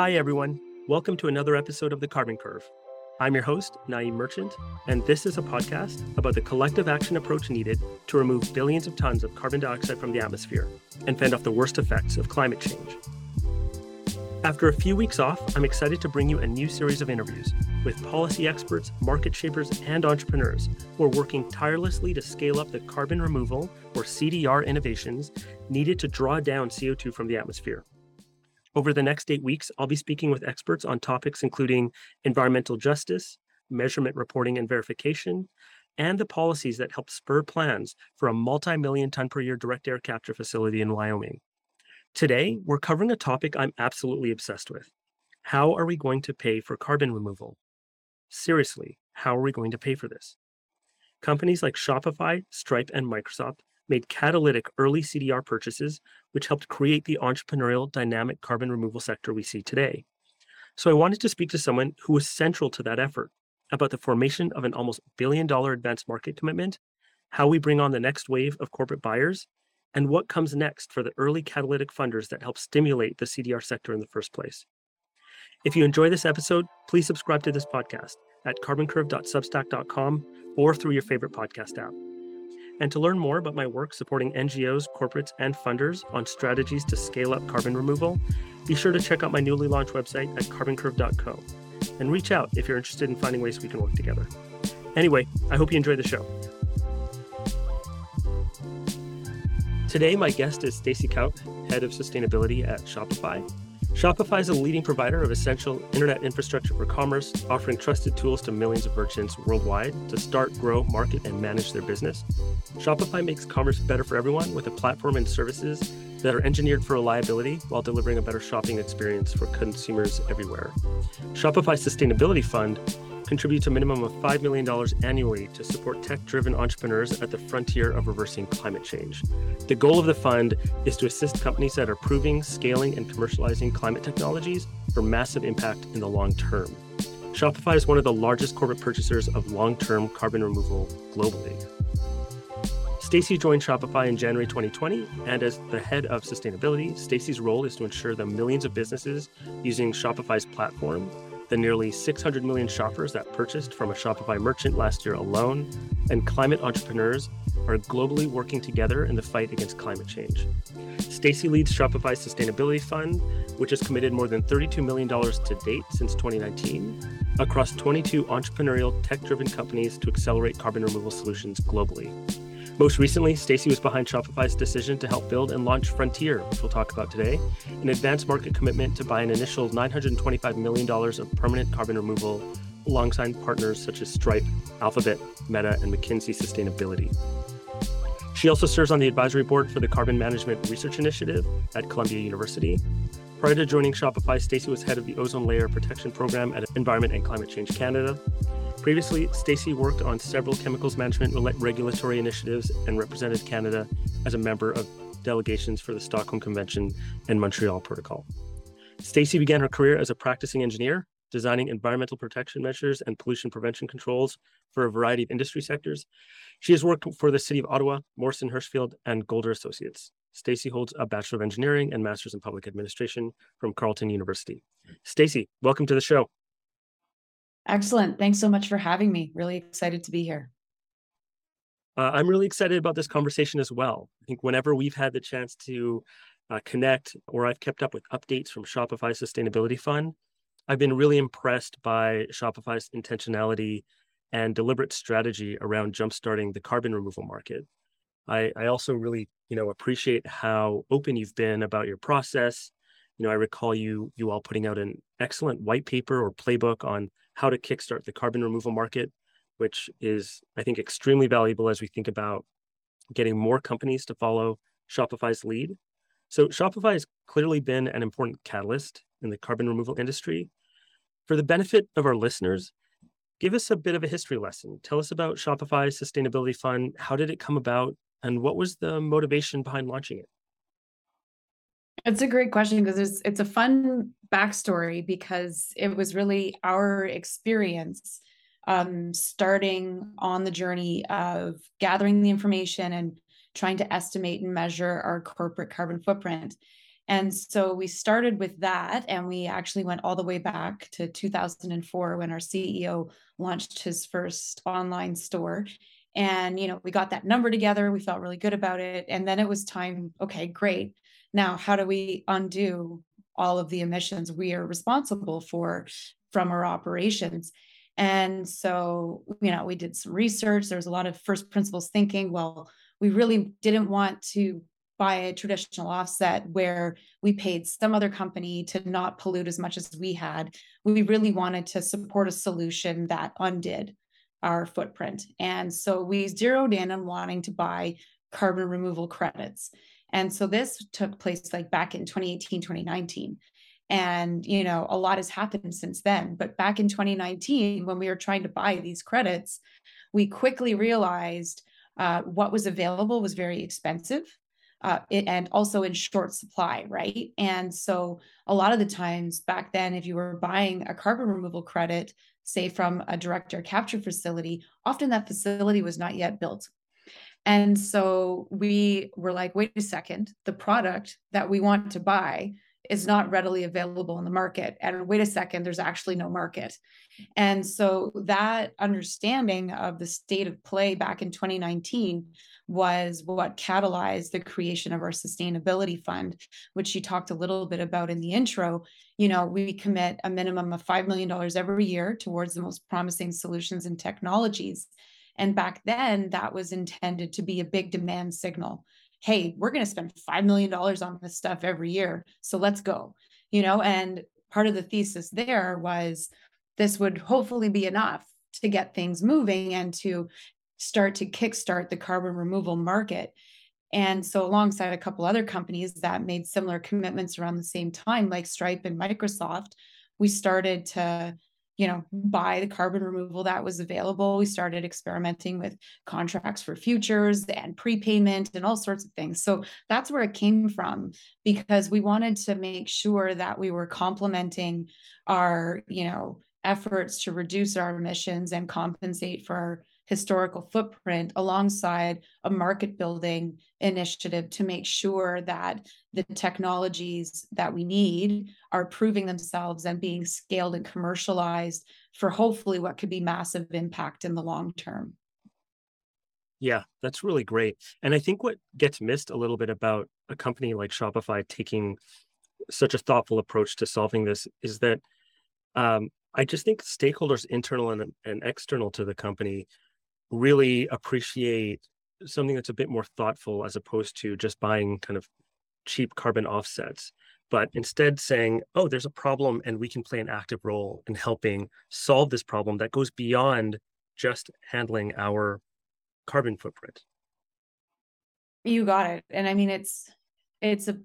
Hi, everyone. Welcome to another episode of The Carbon Curve. I'm your host, Na'im Merchant, and this is a podcast about the collective action approach needed to remove billions of tons of carbon dioxide from the atmosphere and fend off the worst effects of climate change. After a few weeks off, I'm excited to bring you a new series of interviews with policy experts, market shapers, and entrepreneurs who are working tirelessly to scale up the carbon removal, or CDR, innovations needed to draw down CO2 from the atmosphere. Over the next eight weeks, I'll be speaking with experts on topics including environmental justice, measurement reporting and verification, and the policies that help spur plans for a multi million ton per year direct air capture facility in Wyoming. Today, we're covering a topic I'm absolutely obsessed with. How are we going to pay for carbon removal? Seriously, how are we going to pay for this? Companies like Shopify, Stripe, and Microsoft made catalytic early CDR purchases, which helped create the entrepreneurial dynamic carbon removal sector we see today. So I wanted to speak to someone who was central to that effort about the formation of an almost billion dollar advanced market commitment, how we bring on the next wave of corporate buyers, and what comes next for the early catalytic funders that help stimulate the CDR sector in the first place. If you enjoy this episode, please subscribe to this podcast at carboncurve.substack.com or through your favorite podcast app. And to learn more about my work supporting NGOs, corporates, and funders on strategies to scale up carbon removal, be sure to check out my newly launched website at carboncurve.co and reach out if you're interested in finding ways we can work together. Anyway, I hope you enjoy the show. Today, my guest is Stacy Kauk, Head of Sustainability at Shopify. Shopify is a leading provider of essential internet infrastructure for commerce, offering trusted tools to millions of merchants worldwide to start, grow, market, and manage their business. Shopify makes commerce better for everyone with a platform and services that are engineered for reliability while delivering a better shopping experience for consumers everywhere. Shopify Sustainability Fund contributes a minimum of $5 million annually to support tech driven entrepreneurs at the frontier of reversing climate change. The goal of the fund is to assist companies that are proving, scaling, and commercializing climate technologies for massive impact in the long term. Shopify is one of the largest corporate purchasers of long term carbon removal globally. Stacy joined Shopify in January 2020, and as the head of sustainability, Stacy's role is to ensure the millions of businesses using Shopify's platform the nearly 600 million shoppers that purchased from a Shopify merchant last year alone, and climate entrepreneurs are globally working together in the fight against climate change. Stacy leads Shopify's Sustainability Fund, which has committed more than $32 million to date since 2019 across 22 entrepreneurial tech driven companies to accelerate carbon removal solutions globally. Most recently, Stacy was behind Shopify's decision to help build and launch Frontier, which we'll talk about today, an advanced market commitment to buy an initial $925 million of permanent carbon removal alongside partners such as Stripe, Alphabet, Meta, and McKinsey Sustainability. She also serves on the advisory board for the Carbon Management Research Initiative at Columbia University. Prior to joining Shopify, Stacy was head of the Ozone Layer Protection Program at Environment and Climate Change Canada Previously, Stacy worked on several chemicals management regulatory initiatives and represented Canada as a member of delegations for the Stockholm Convention and Montreal Protocol. Stacy began her career as a practicing engineer, designing environmental protection measures and pollution prevention controls for a variety of industry sectors. She has worked for the City of Ottawa, Morrison Hershfield, and Golder Associates. Stacy holds a Bachelor of Engineering and Master's in Public Administration from Carleton University. Stacy, welcome to the show. Excellent. Thanks so much for having me. Really excited to be here. Uh, I'm really excited about this conversation as well. I think whenever we've had the chance to uh, connect or I've kept up with updates from Shopify Sustainability Fund, I've been really impressed by Shopify's intentionality and deliberate strategy around jumpstarting the carbon removal market. I, I also really, you know, appreciate how open you've been about your process. You know, I recall you you all putting out an excellent white paper or playbook on how to kickstart the carbon removal market, which is, I think, extremely valuable as we think about getting more companies to follow Shopify's lead. So, Shopify has clearly been an important catalyst in the carbon removal industry. For the benefit of our listeners, give us a bit of a history lesson. Tell us about Shopify's Sustainability Fund. How did it come about? And what was the motivation behind launching it? It's a great question because it's it's a fun backstory because it was really our experience um, starting on the journey of gathering the information and trying to estimate and measure our corporate carbon footprint. And so we started with that, and we actually went all the way back to 2004 when our CEO launched his first online store. And, you know, we got that number together. We felt really good about it. And then it was time, okay, great. Now, how do we undo all of the emissions we are responsible for from our operations? And so, you know, we did some research. There was a lot of first principles thinking. Well, we really didn't want to buy a traditional offset where we paid some other company to not pollute as much as we had. We really wanted to support a solution that undid our footprint. And so we zeroed in on wanting to buy carbon removal credits. And so this took place like back in 2018, 2019. And, you know, a lot has happened since then. But back in 2019, when we were trying to buy these credits, we quickly realized uh, what was available was very expensive uh, it, and also in short supply, right? And so a lot of the times back then, if you were buying a carbon removal credit, say from a direct air capture facility, often that facility was not yet built. And so we were like, wait a second, the product that we want to buy is not readily available in the market. And wait a second, there's actually no market. And so that understanding of the state of play back in 2019 was what catalyzed the creation of our sustainability fund, which you talked a little bit about in the intro. You know, we commit a minimum of $5 million every year towards the most promising solutions and technologies. And back then, that was intended to be a big demand signal. Hey, we're going to spend $5 million on this stuff every year. So let's go. You know, and part of the thesis there was this would hopefully be enough to get things moving and to start to kickstart the carbon removal market. And so, alongside a couple other companies that made similar commitments around the same time, like Stripe and Microsoft, we started to you know buy the carbon removal that was available. We started experimenting with contracts for futures and prepayment and all sorts of things. So that's where it came from because we wanted to make sure that we were complementing our you know efforts to reduce our emissions and compensate for historical footprint alongside a market building initiative to make sure that the technologies that we need are proving themselves and being scaled and commercialized for hopefully what could be massive impact in the long term. Yeah, that's really great. And I think what gets missed a little bit about a company like Shopify taking such a thoughtful approach to solving this is that um, I just think stakeholders, internal and, and external to the company, really appreciate something that's a bit more thoughtful as opposed to just buying kind of cheap carbon offsets but instead saying oh there's a problem and we can play an active role in helping solve this problem that goes beyond just handling our carbon footprint. You got it. And i mean it's it's a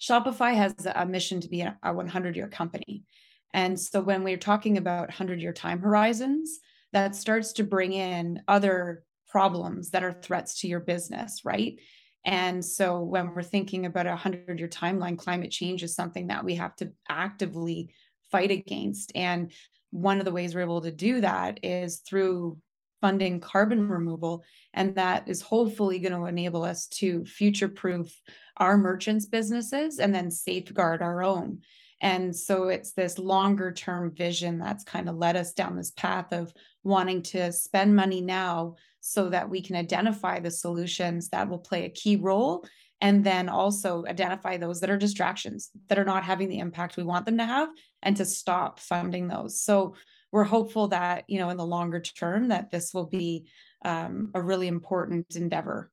shopify has a mission to be a 100 year company. And so when we're talking about 100 year time horizons that starts to bring in other problems that are threats to your business, right? And so when we're thinking about a 100 year timeline, climate change is something that we have to actively fight against. And one of the ways we're able to do that is through funding carbon removal. And that is hopefully going to enable us to future proof our merchants' businesses and then safeguard our own. And so it's this longer term vision that's kind of led us down this path of wanting to spend money now so that we can identify the solutions that will play a key role and then also identify those that are distractions that are not having the impact we want them to have and to stop funding those. So we're hopeful that you know in the longer term that this will be um, a really important endeavor.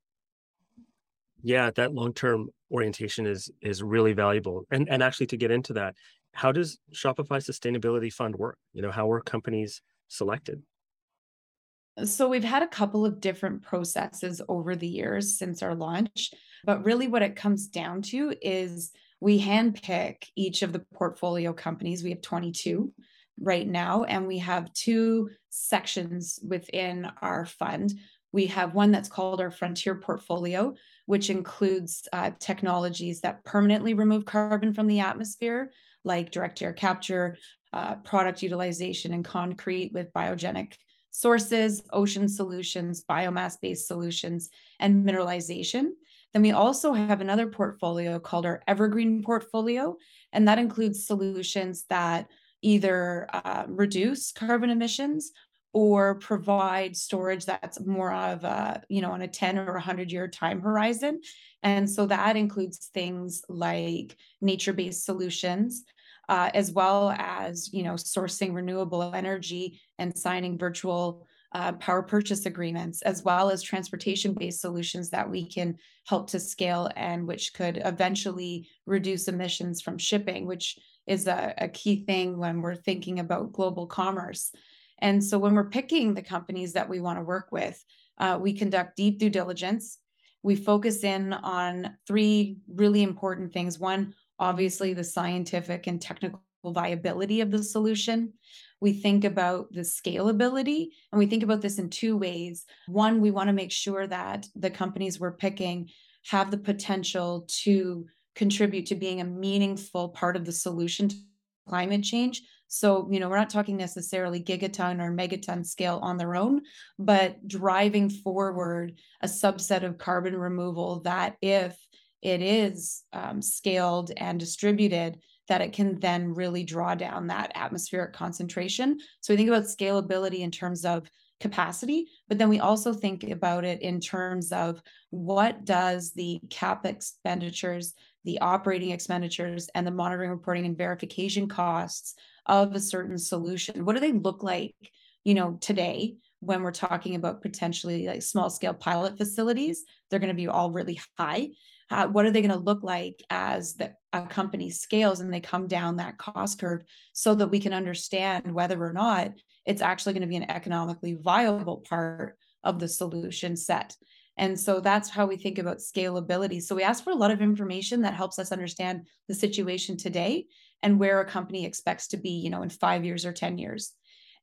Yeah that long-term orientation is is really valuable and and actually to get into that how does shopify sustainability fund work you know how are companies selected so we've had a couple of different processes over the years since our launch, but really what it comes down to is we handpick each of the portfolio companies. We have 22 right now, and we have two sections within our fund. We have one that's called our Frontier Portfolio, which includes uh, technologies that permanently remove carbon from the atmosphere, like direct air capture, uh, product utilization and concrete with biogenic sources, ocean solutions, biomass based solutions, and mineralization. Then we also have another portfolio called our Evergreen portfolio, and that includes solutions that either uh, reduce carbon emissions or provide storage that's more of a you know on a 10 or 100 year time horizon. And so that includes things like nature-based solutions uh, as well as you know sourcing renewable energy and signing virtual uh, power purchase agreements as well as transportation based solutions that we can help to scale and which could eventually reduce emissions from shipping which is a, a key thing when we're thinking about global commerce and so when we're picking the companies that we want to work with, uh, we conduct deep due diligence. We focus in on three really important things. One, obviously, the scientific and technical viability of the solution. We think about the scalability, and we think about this in two ways. One, we want to make sure that the companies we're picking have the potential to contribute to being a meaningful part of the solution to climate change. So, you know, we're not talking necessarily gigaton or megaton scale on their own, but driving forward a subset of carbon removal that if it is um, scaled and distributed, that it can then really draw down that atmospheric concentration. So we think about scalability in terms of capacity, but then we also think about it in terms of what does the cap expenditures, the operating expenditures, and the monitoring, reporting, and verification costs of a certain solution what do they look like you know today when we're talking about potentially like small scale pilot facilities? They're going to be all really high. Uh, what are they going to look like as the a company scales and they come down that cost curve so that we can understand whether or not it's actually going to be an economically viable part of the solution set and so that's how we think about scalability. So we ask for a lot of information that helps us understand the situation today and where a company expects to be, you know, in 5 years or 10 years.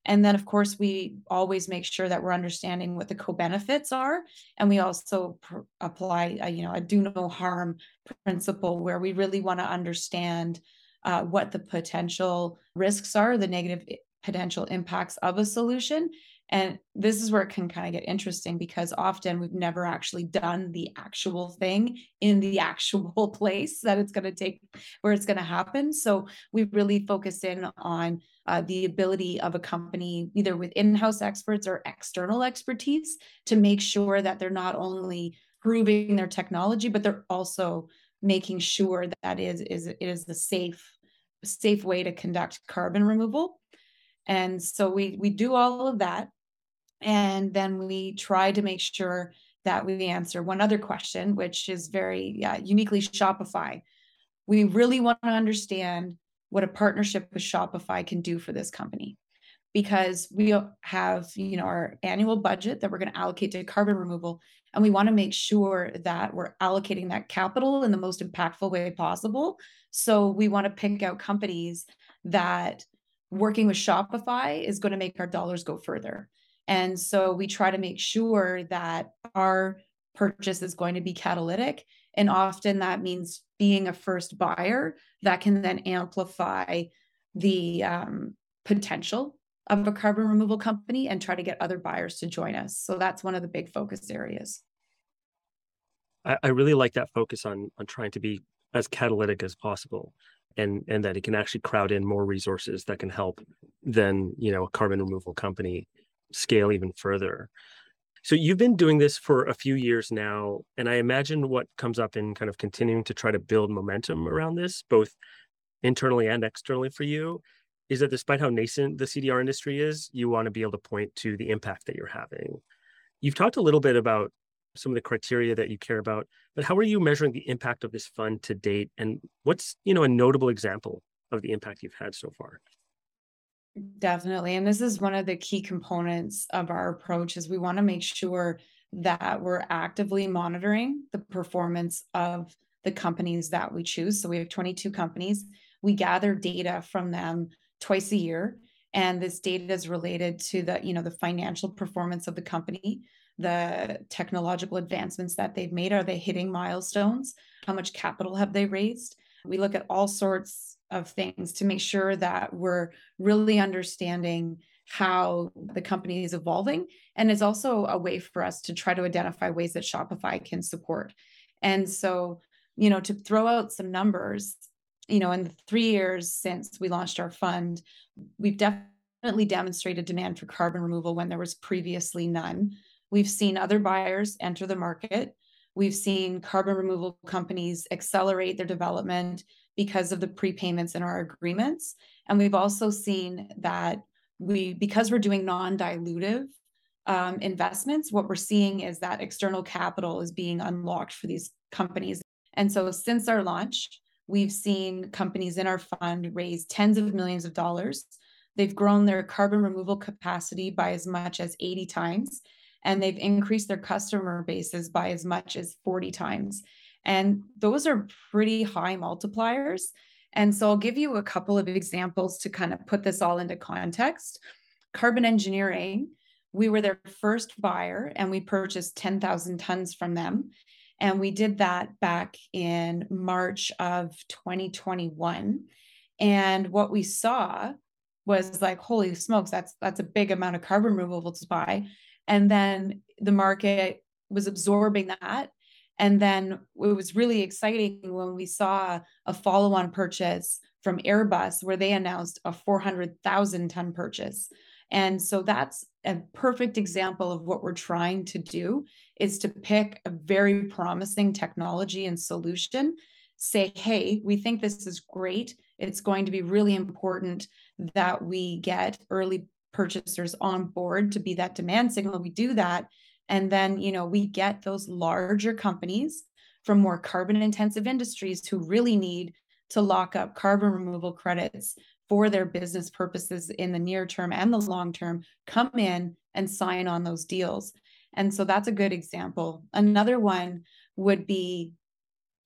And then of course we always make sure that we're understanding what the co-benefits are and we also pr- apply a, you know, a do no harm principle where we really want to understand uh, what the potential risks are, the negative potential impacts of a solution and this is where it can kind of get interesting because often we've never actually done the actual thing in the actual place that it's going to take, where it's going to happen. So we really focus in on uh, the ability of a company, either with in house experts or external expertise, to make sure that they're not only proving their technology, but they're also making sure that is is it is the safe safe way to conduct carbon removal and so we we do all of that and then we try to make sure that we answer one other question, which is very yeah, uniquely Shopify. We really want to understand what a partnership with Shopify can do for this company because we have you know our annual budget that we're going to allocate to carbon removal and we want to make sure that we're allocating that capital in the most impactful way possible so we want to pick out companies that working with shopify is going to make our dollars go further and so we try to make sure that our purchase is going to be catalytic. And often that means being a first buyer that can then amplify the um, potential of a carbon removal company and try to get other buyers to join us. So that's one of the big focus areas. I, I really like that focus on on trying to be as catalytic as possible and and that it can actually crowd in more resources that can help than you know a carbon removal company scale even further. So you've been doing this for a few years now, and I imagine what comes up in kind of continuing to try to build momentum around this, both internally and externally for you, is that despite how nascent the CDR industry is, you want to be able to point to the impact that you're having. You've talked a little bit about some of the criteria that you care about, but how are you measuring the impact of this fund to date, and what's you know a notable example of the impact you've had so far? Definitely. And this is one of the key components of our approach is we want to make sure that we're actively monitoring the performance of the companies that we choose. So we have 22 companies. We gather data from them twice a year and this data is related to the you know the financial performance of the company the technological advancements that they've made are they hitting milestones how much capital have they raised we look at all sorts of things to make sure that we're really understanding how the company is evolving. And it's also a way for us to try to identify ways that Shopify can support. And so, you know, to throw out some numbers, you know, in the three years since we launched our fund, we've definitely demonstrated demand for carbon removal when there was previously none. We've seen other buyers enter the market. We've seen carbon removal companies accelerate their development because of the prepayments in our agreements. And we've also seen that we, because we're doing non-dilutive um, investments, what we're seeing is that external capital is being unlocked for these companies. And so since our launch, we've seen companies in our fund raise tens of millions of dollars. They've grown their carbon removal capacity by as much as 80 times, and they've mm-hmm. increased their customer bases by as much as 40 times. And those are pretty high multipliers. And so I'll give you a couple of examples to kind of put this all into context. Carbon engineering, we were their first buyer and we purchased 10,000 tons from them. And we did that back in March of 2021. And what we saw was like, holy smokes, that's that's a big amount of carbon removal to buy. And then the market was absorbing that. And then it was really exciting when we saw a follow-on purchase from Airbus where they announced a 400,000 ton purchase. And so that's a perfect example of what we're trying to do is to pick a very promising technology and solution say hey we think this is great it's going to be really important that we get early purchasers on board to be that demand signal we do that and then you know we get those larger companies from more carbon intensive industries who really need to lock up carbon removal credits for their business purposes in the near term and the long term come in and sign on those deals. And so that's a good example. Another one would be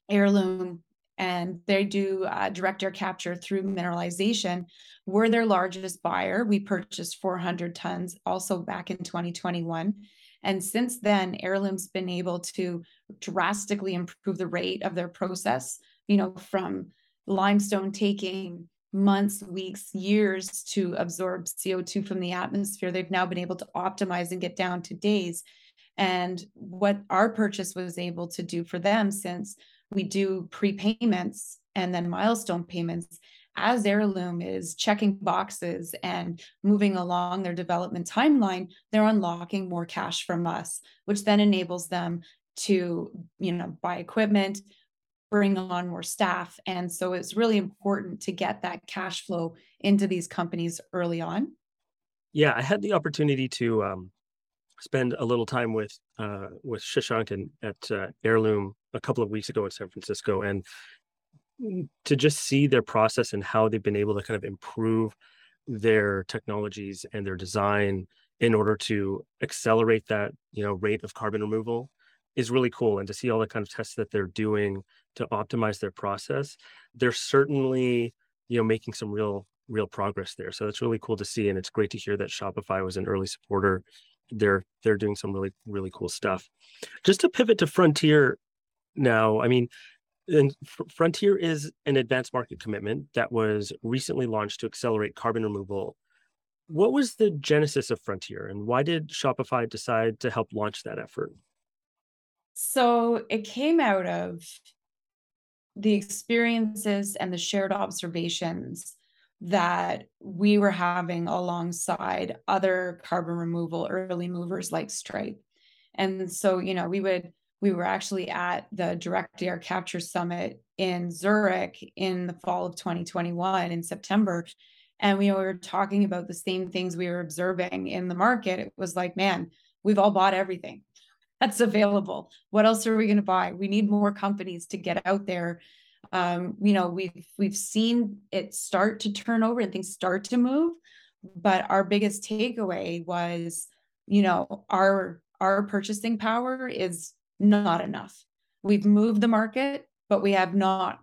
Heirloom, and they do uh, direct air capture through mineralization. We're their largest buyer. We purchased 400 tons also back in 2021. And since then, Heirloom's been able to drastically improve the rate of their process, you know, from limestone taking months, weeks, years to absorb CO2 from the atmosphere. They've now been able to optimize and get down to days. And what our purchase was able to do for them, since we do prepayments and then milestone payments, as Heirloom is checking boxes and moving along their development timeline, they're unlocking more cash from us, which then enables them to, you know, buy equipment, bring on more staff. And so it's really important to get that cash flow into these companies early on. Yeah, I had the opportunity to um, spend a little time with uh, with Shashank and at uh, Heirloom a couple of weeks ago in San Francisco, and to just see their process and how they've been able to kind of improve their technologies and their design in order to accelerate that you know rate of carbon removal is really cool. And to see all the kind of tests that they're doing to optimize their process they're certainly you know making some real real progress there. So it's really cool to see and it's great to hear that shopify was an early supporter they're they're doing some really really cool stuff. Just to pivot to frontier now i mean and frontier is an advanced market commitment that was recently launched to accelerate carbon removal. What was the genesis of frontier and why did shopify decide to help launch that effort? So it came out of the experiences and the shared observations that we were having alongside other carbon removal early movers like Stripe. And so, you know, we would we were actually at the direct air capture summit in Zurich in the fall of 2021 in September and we were talking about the same things we were observing in the market it was like man we've all bought everything that's available. What else are we going to buy? We need more companies to get out there. Um, you know, we've we've seen it start to turn over and things start to move, but our biggest takeaway was, you know, our our purchasing power is not enough. We've moved the market, but we have not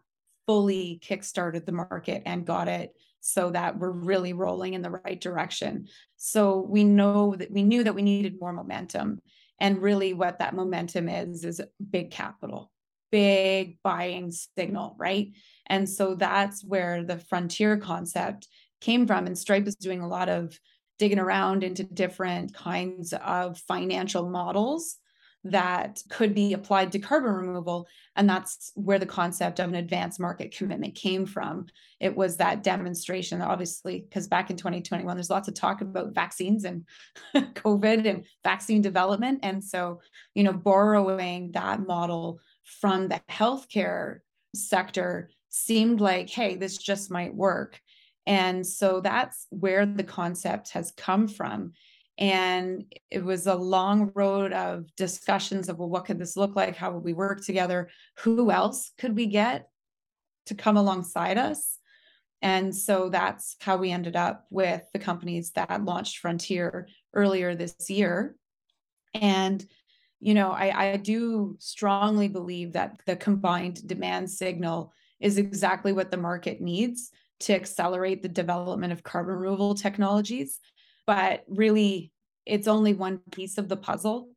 fully kickstarted the market and got it so that we're really rolling in the right direction. So we know that we knew that we needed more momentum. And really, what that momentum is, is big capital, big buying signal, right? And so that's where the frontier concept came from. And Stripe is doing a lot of digging around into different kinds of financial models that could be applied to carbon removal. And that's where the concept of an advanced market commitment came from. It was that demonstration, obviously, because back in 2021, there's lots of talk about vaccines and COVID and vaccine development. And so, you know, borrowing that model from the healthcare sector seemed like, hey, this just might work. And so that's where the concept has come from. And it was a long road of discussions of, well, what could this look like? How would we work together? Who else could we get to come alongside us? And so that's how we ended up with the companies that launched Frontier earlier this year. And, you know, I, I do strongly believe that the combined demand signal is exactly what the market needs to accelerate the development of carbon removal technologies. But really it's only one piece of the puzzle.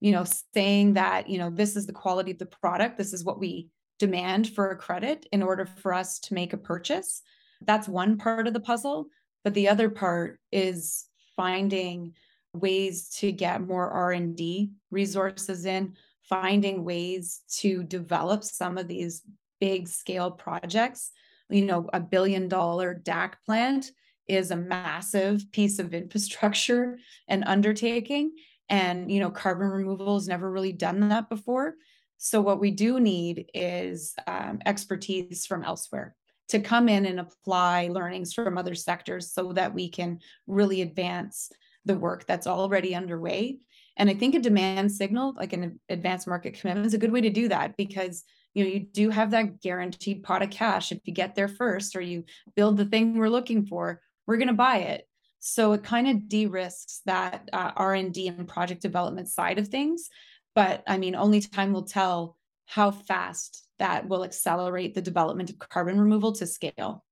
You know saying that you know this is the quality of the product this is what we demand for a credit in order for us to make a purchase that's one part of the puzzle. But the other part is finding ways to get more r&d resources in finding ways to develop some of these big scale projects. You know a billion dollar dac plant is a massive piece of infrastructure and undertaking and you know carbon removal has never really done that before. So what we do need is um, expertise from elsewhere to come in and apply learnings from other sectors so that we can really advance the work that's already underway. And i think a demand signal like an advanced market commitment is a good way to do that because you know you do have that guaranteed pot of cash. If you get there first or you build the thing we're looking for we're going to buy it. So it kind of de-risks that uh, r&d and project development side of things. But i mean only time will tell how fast that will accelerate the development of carbon removal to scale.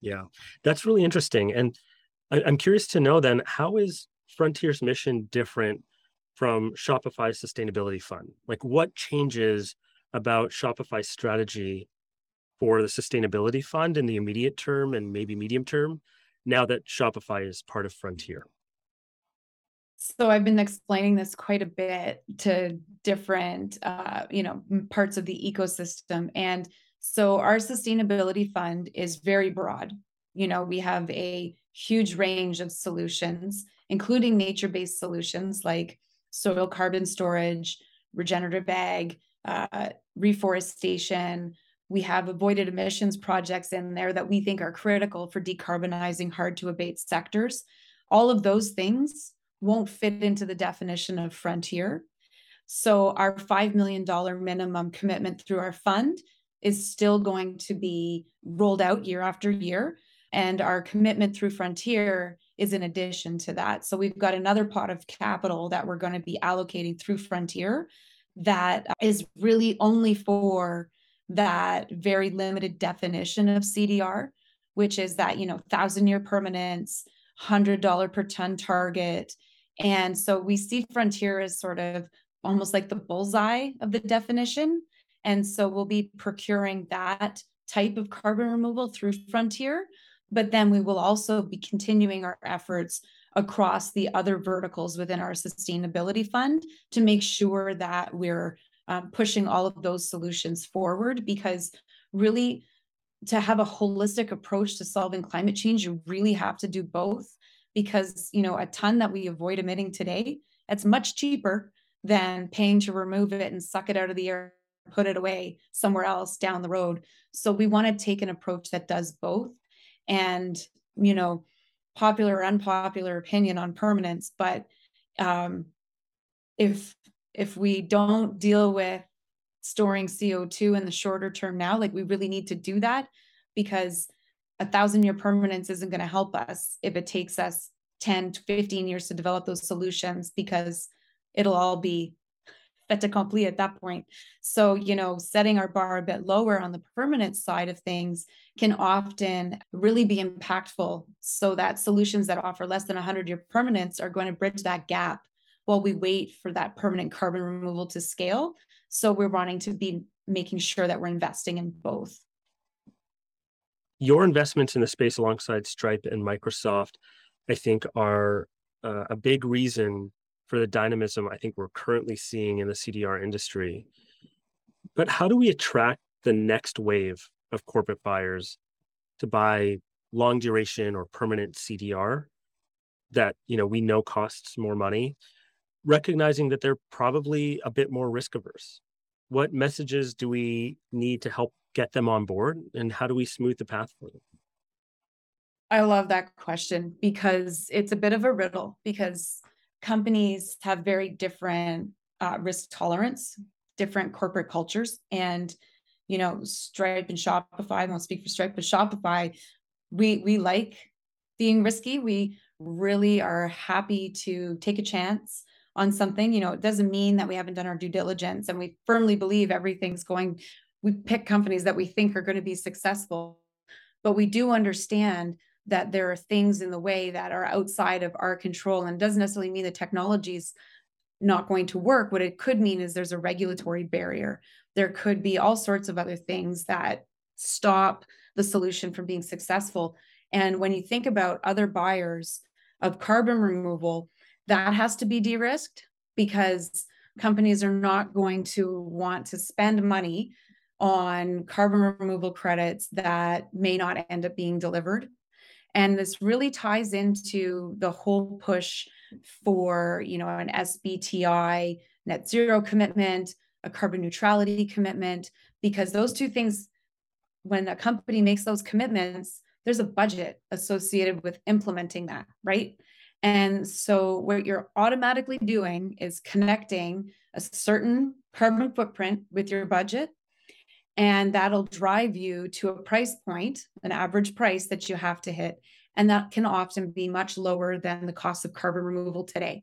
Yeah that's really interesting. And I, i'm curious to know then how is frontier's mission different from shopify's sustainability fund like what changes about shopify's strategy for the sustainability fund in the immediate term and maybe medium term now that Shopify is part of Frontier? So I've been explaining this quite a bit to different, uh, you know, parts of the ecosystem, and so our sustainability fund is very broad. You know, we have a huge range of solutions, including nature-based solutions like soil carbon storage, regenerative ag, uh, reforestation, we have avoided emissions projects in there that we think are critical for decarbonizing hard to abate sectors. All of those things won't fit into the definition of frontier. So our $5 million minimum commitment through our fund is still going to be rolled out year after year. And our commitment through Frontier is in addition to that. So we've got another pot of capital that we're going to be allocating through Frontier that is really only for that very limited definition of CDR, which is that, you know, thousand year permanence, $100 per ton target. And so we see Frontier as sort of almost like the bullseye of the definition. And so we'll be procuring that type of carbon removal through Frontier. But then we will also be continuing our efforts across the other verticals within our sustainability fund to make sure that we're um, pushing all of those solutions forward because really to have a holistic approach to solving climate change you really have to do both because you know a ton that we avoid emitting today it's much cheaper than paying to remove it and suck it out of the air put it away somewhere else down the road. So we want to take an approach that does both and you know popular or unpopular opinion on permanence but um, if if we don't deal with storing CO2 in the shorter term now, like we really need to do that because a thousand year permanence isn't going to help us if it takes us 10 to 15 years to develop those solutions because it'll all be fait accompli at that point. So, you know, setting our bar a bit lower on the permanent side of things can often really be impactful so that solutions that offer less than 100 year permanence are going to bridge that gap while we wait for that permanent carbon removal to scale. So we're wanting to be making sure that we're investing in both. Your investments in the space alongside Stripe and Microsoft, I think, are uh, a big reason for the dynamism I think we're currently seeing in the CDR industry. But how do we attract the next wave of corporate buyers to buy long duration or permanent CDR that you know we know costs more money, recognizing that they're probably a bit more risk averse? What messages do we need to help get them on board, and how do we smooth the path for them? I love that question because it's a bit of a riddle because companies have very different uh, risk tolerance, different corporate cultures, and you know, Stripe and Shopify. I won't speak for Stripe, but Shopify, we we like being risky. We really are happy to take a chance on something. You know, it doesn't mean that we haven't done our due diligence, and we firmly believe everything's going. We pick companies that we think are going to be successful, but we do understand that there are things in the way that are outside of our control and doesn't necessarily mean the technology's not going to work. What it could mean is there's a regulatory barrier. There could be all sorts of other things that stop the solution from being successful. And when you think about other buyers of carbon removal that has to be de-risked because companies are not going to want to spend money on carbon removal credits that may not end up being delivered and this really ties into the whole push for you know an sbti net zero commitment a carbon neutrality commitment because those two things when a company makes those commitments there's a budget associated with implementing that right? And so what you're automatically doing is connecting a certain carbon footprint with your budget and that'll drive you to a price point, an average price that you have to hit. And that can often be much lower than the cost of carbon removal today.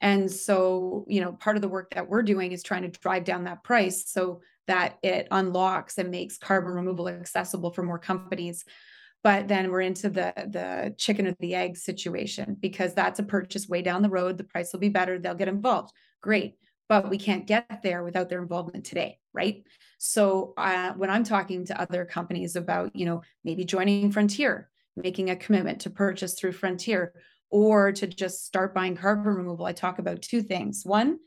And so, you know, part of the work that we're doing is trying to drive down that price so that it unlocks and makes carbon removal accessible for more companies. But then we're into the the chicken or the egg situation because that's a purchase way down the road. The price will be better. They'll get involved. Great but we can't get there without their involvement today right? So uh, when i'm talking to other companies about you know maybe joining frontier making a commitment to purchase through frontier or to just start buying carbon removal i talk about two things. One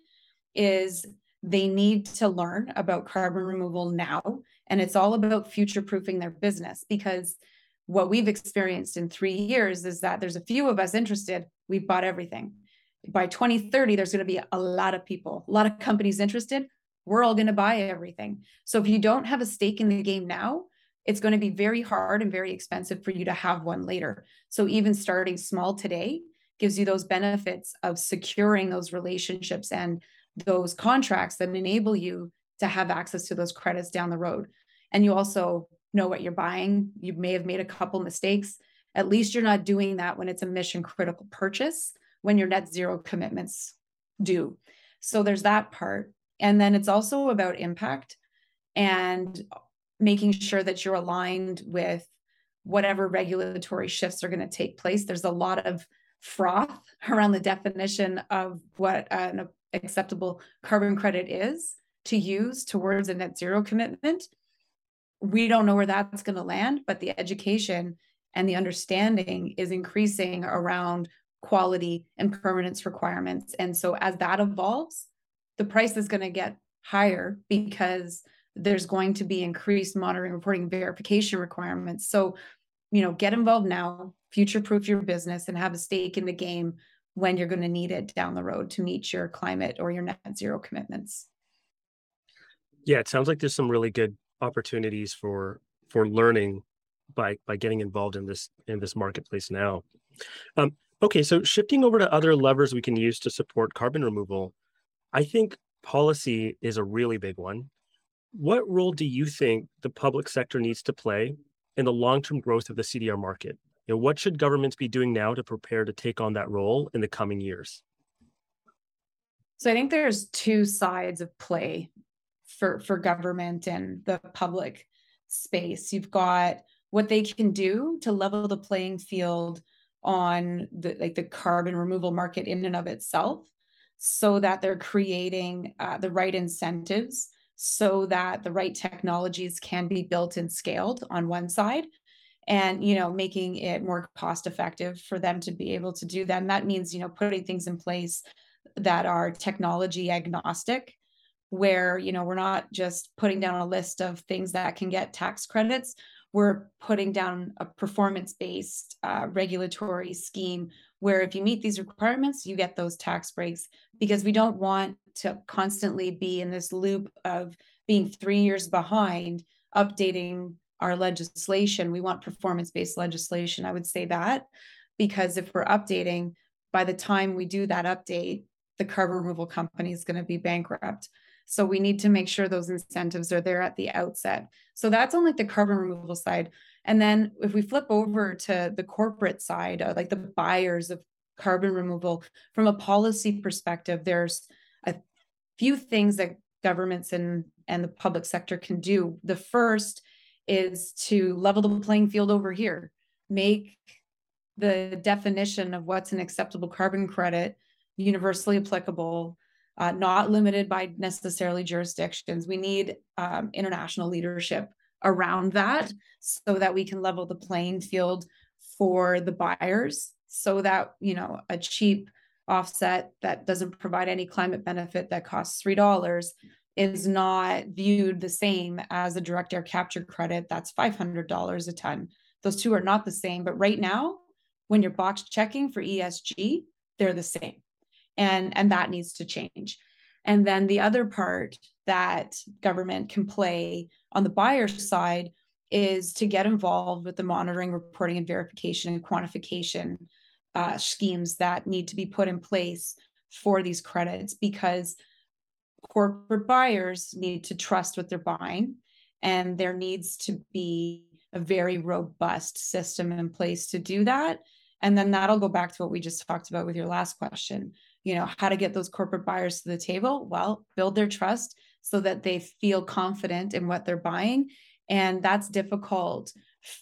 is they need to learn about carbon removal now and it's all about future proofing their business because what we've experienced in three years is that there's a few of us interested we've bought everything. By 2030 there's going to be a lot of people a lot of companies interested we're all going to buy everything. So if you don't have a stake in the game now it's going to be very hard and very expensive for you to have one later. So even starting small today gives you those benefits of securing those relationships and those contracts that enable you to have access to those credits down the road. And you also know what you're buying. You may have made a couple mistakes. At least you're not doing that when it's a mission critical purchase when your net zero commitments due. So there's that part. And then it's also about impact and making sure that you're aligned with whatever regulatory shifts are going to take place. There's a lot of froth around the definition of what an acceptable carbon credit is to use towards a net zero commitment. We don't know where that's going to land, but the education and the understanding is increasing around quality and permanence requirements. And so as that evolves, the price is going to get higher because there's going to be increased monitoring, reporting, verification requirements. So, you know, get involved now, future proof your business, and have a stake in the game when you're going to need it down the road to meet your climate or your net zero commitments. Yeah, it sounds like there's some really good opportunities for for learning by by getting involved in this in this marketplace now. Um, Okay, so shifting over to other levers we can use to support carbon removal, I think policy is a really big one. What role do you think the public sector needs to play in the long-term growth of the CDR market? You know, what should governments be doing now to prepare to take on that role in the coming years? So I think there's two sides of play for for government and the public space. You've got what they can do to level the playing field on the like the carbon removal market in and of itself so that they're creating uh, the right incentives so that the right technologies can be built and scaled on one side and you know making it more cost effective for them to be able to do that. That means you know putting things in place that are technology agnostic where you know we're not just putting down a list of things that can get tax credits. We're putting down a performance based uh, regulatory scheme where if you meet these requirements you get those tax breaks because we don't want to constantly be in this loop of being three years behind updating our legislation we want performance based legislation i would say that because if we're updating by the time we do that update the carbon removal company is going to be bankrupt so we need to make sure those incentives are there at the outset. So that's on like the carbon removal side. And then if we flip over to the corporate side, uh, like the buyers of carbon removal, from a policy perspective, there's a few things that governments and, and the public sector can do. The first is to level the playing field over here, make the definition of what's an acceptable carbon credit universally applicable uh, not limited by necessarily jurisdictions. We need um, international leadership around that so that we can level the playing field for the buyers so that, you know, a cheap offset that doesn't provide any climate benefit that costs $3 is not viewed the same as a direct air capture credit that's $500 a ton. Those two are not the same, but right now, when you're box checking for ESG, they're the same and and that needs to change and then the other part that government can play on the buyer side is to get involved with the monitoring reporting and verification and quantification uh, schemes that need to be put in place for these credits because corporate buyers need to trust what they're buying and there needs to be a very robust system in place to do that. And then that'll go back to what we just talked about with your last question. You know how to get those corporate buyers to the table? Well build their trust so that they feel confident in what they're buying and that's difficult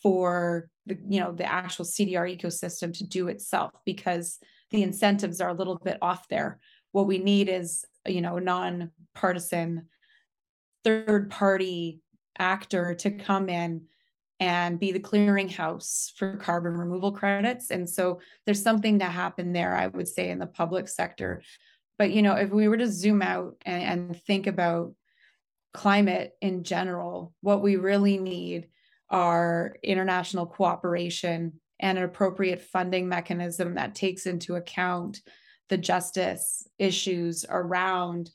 for the you know the actual cdr ecosystem to do itself because the incentives are a little bit off there what we need is you know non-partisan third party actor to come in and be the clearinghouse for carbon removal credits. And so there's something to happen there, I would say, in the public sector. But you know, if we were to zoom out and, and think about climate in general, what we really need are international cooperation and an appropriate funding mechanism that takes into account the justice issues around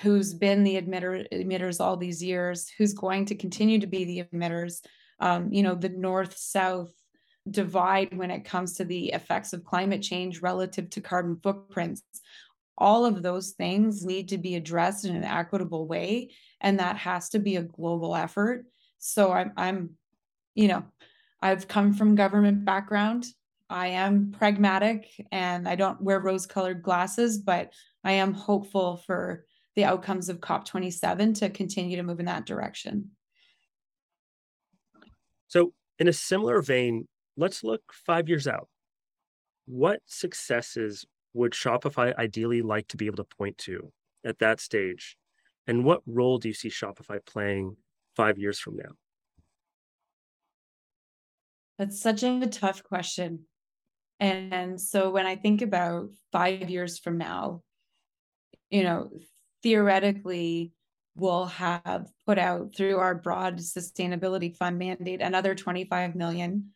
who's been the emitter, emitters all these years, who's going to continue to be the emitters, um, you know, the north south divide when it comes to the effects of climate change relative to carbon footprints. All of those things need to be addressed in an equitable way, and that has to be a global effort. So I'm, I'm, you know, I've come from government background. I am pragmatic and I don't wear rose-colored glasses, but I am hopeful for the outcomes of COP27 to continue to move in that direction. So, in a similar vein, let's look five years out. What successes would Shopify ideally like to be able to point to at that stage? And what role do you see Shopify playing five years from now? That's such a tough question. And so when I think about five years from now, you know, theoretically, we'll have put out through our broad sustainability fund mandate another 25 million.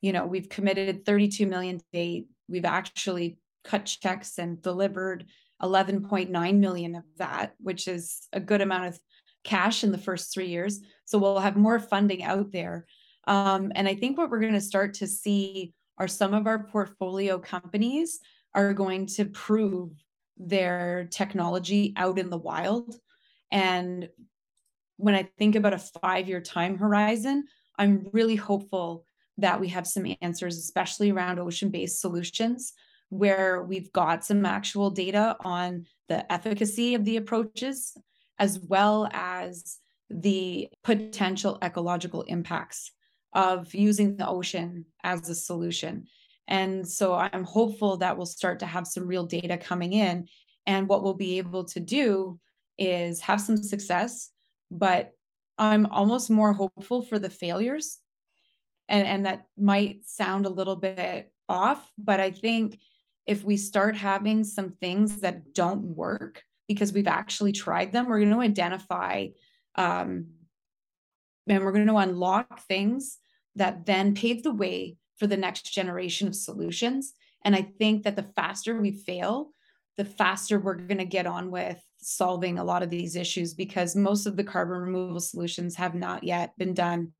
You know, we've committed 32 million to date. We've actually cut checks and delivered 11.9 million of that, which is a good amount of cash in the first three years. So we'll have more funding out there. Um, and I think what we're going to start to see are some of our portfolio companies are going to prove their technology out in the wild and when I think about a five year time horizon, I'm really hopeful that we have some answers, especially around ocean based solutions, where we've got some actual data on the efficacy of the approaches, as well as the potential ecological impacts of using the ocean as a solution. And so I'm hopeful that we'll start to have some real data coming in. And what we'll be able to do is have some success, but I'm almost more hopeful for the failures. And, and that might sound a little bit off, but I think if we start having some things that don't work because we've actually tried them, we're going to identify um, and we're going to unlock things that then pave the way for the next generation of solutions. And I think that the faster we fail, the faster we're going to get on with solving a lot of these issues because most of the carbon removal solutions have not yet been done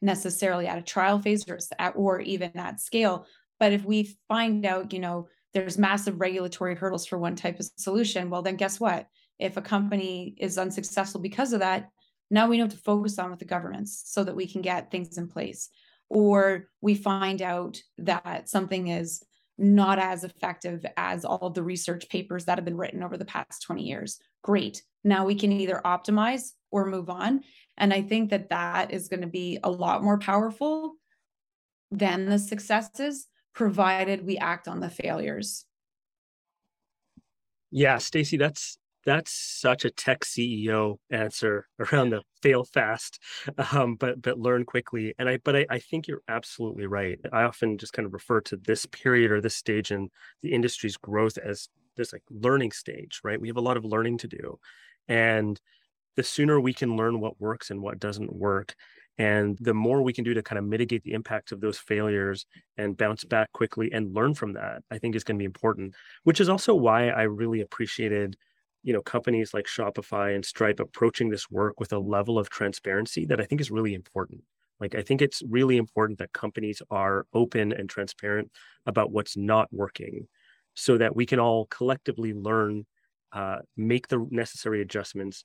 necessarily at a trial phase or, at, or even at scale. But if we find out, you know, there's massive regulatory hurdles for one type of solution, well, then guess what? If a company is unsuccessful because of that, now we know to focus on with the governments so that we can get things in place. Or we find out that something is not as effective as all the research papers that have been written over the past 20 years. Great. Now we can either optimize or move on. And I think that that is going to be a lot more powerful than the successes, provided we act on the failures. Yeah, Stacy, that's that's such a tech CEO answer around the fail fast, um, but but learn quickly. And I but I, I think you're absolutely right. I often just kind of refer to this period or this stage in the industry's growth as this like learning stage, right? We have a lot of learning to do. And the sooner we can learn what works and what doesn't work, and the more we can do to kind of mitigate the impact of those failures and bounce back quickly and learn from that, I think is going to be important, which is also why I really appreciated you know companies like shopify and stripe approaching this work with a level of transparency that i think is really important. Like i think it's really important that companies are open and transparent about what's not working so that we can all collectively learn uh, make the necessary adjustments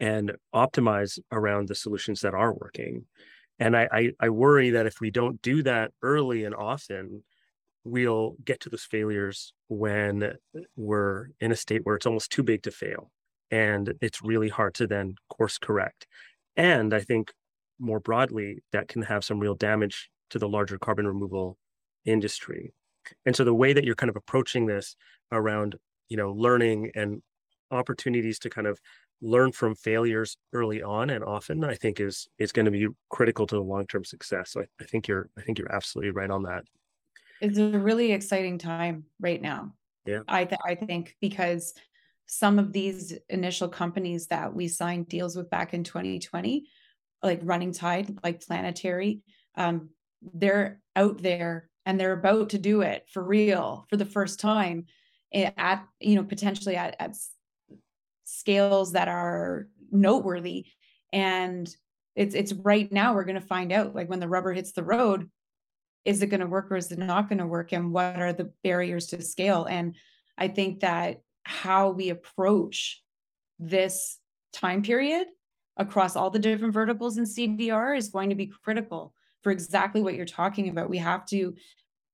and optimize around the solutions that are working. And I, I, I worry that if we don't do that early and often we'll get to those failures when we're in a state where it's almost too big to fail and it's really hard to then course correct. And i think more broadly that can have some real damage to the larger carbon removal industry. And so the way that you're kind of approaching this around you know learning and opportunities to kind of learn from failures early on and often i think is is going to be critical to the long-term success so I, I think you're i think you're absolutely right on that it's a really exciting time right now. Yeah. I th- I think because some of these initial companies that we signed deals with back in 2020, like Running Tide, like Planetary, um, they're out there and they're about to do it for real for the first time at you know potentially at, at scales that are noteworthy. And it's it's right now we're going to find out like when the rubber hits the road is it going to work or is it not going to work? And what are the barriers to scale? And i think that how we approach this time period across all the different verticals in cdr is going to be critical for exactly what you're talking about. We have to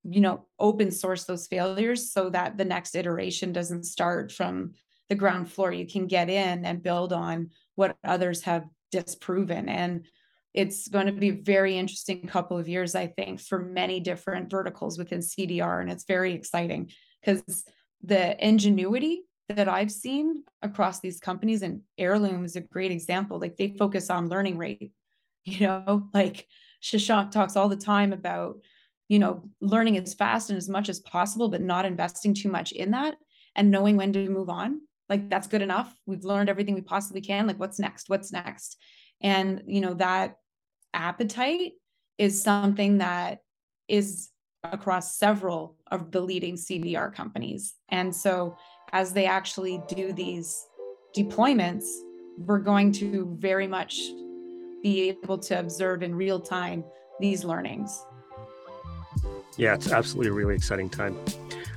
you know open source those failures so that the next iteration doesn't start from the ground floor you can get in and build on what others have disproven and it's going to be a very interesting couple of years, I think, for many different verticals within CDR. And it's very exciting because the ingenuity that I've seen across these companies, and Heirloom is a great example. Like they focus on learning rate, you know, like Shashank talks all the time about, you know, learning as fast and as much as possible, but not investing too much in that and knowing when to move on. Like that's good enough. We've learned everything we possibly can. Like what's next? What's next? And, you know, that appetite is something that is across several of the leading CDR companies. And so as they actually do these deployments, we're going to very much be able to observe in real time these learnings. Yeah, it's absolutely a really exciting time.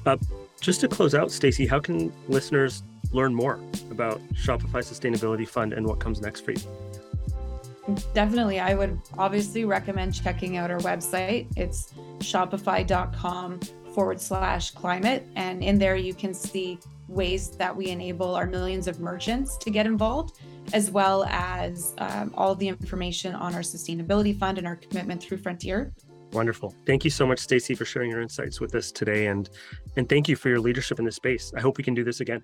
Uh, just to close out, Stacy, how can listeners learn more about Shopify Sustainability Fund and what comes next for you? Definitely. I would obviously recommend checking out our website. It's shopify.com forward slash climate. And in there, you can see ways that we enable our millions of merchants to get involved, as well as um, all the information on our sustainability fund and our commitment through Frontier. Wonderful. Thank you so much, Stacy, for sharing your insights with us today. And, and thank you for your leadership in this space. I hope we can do this again.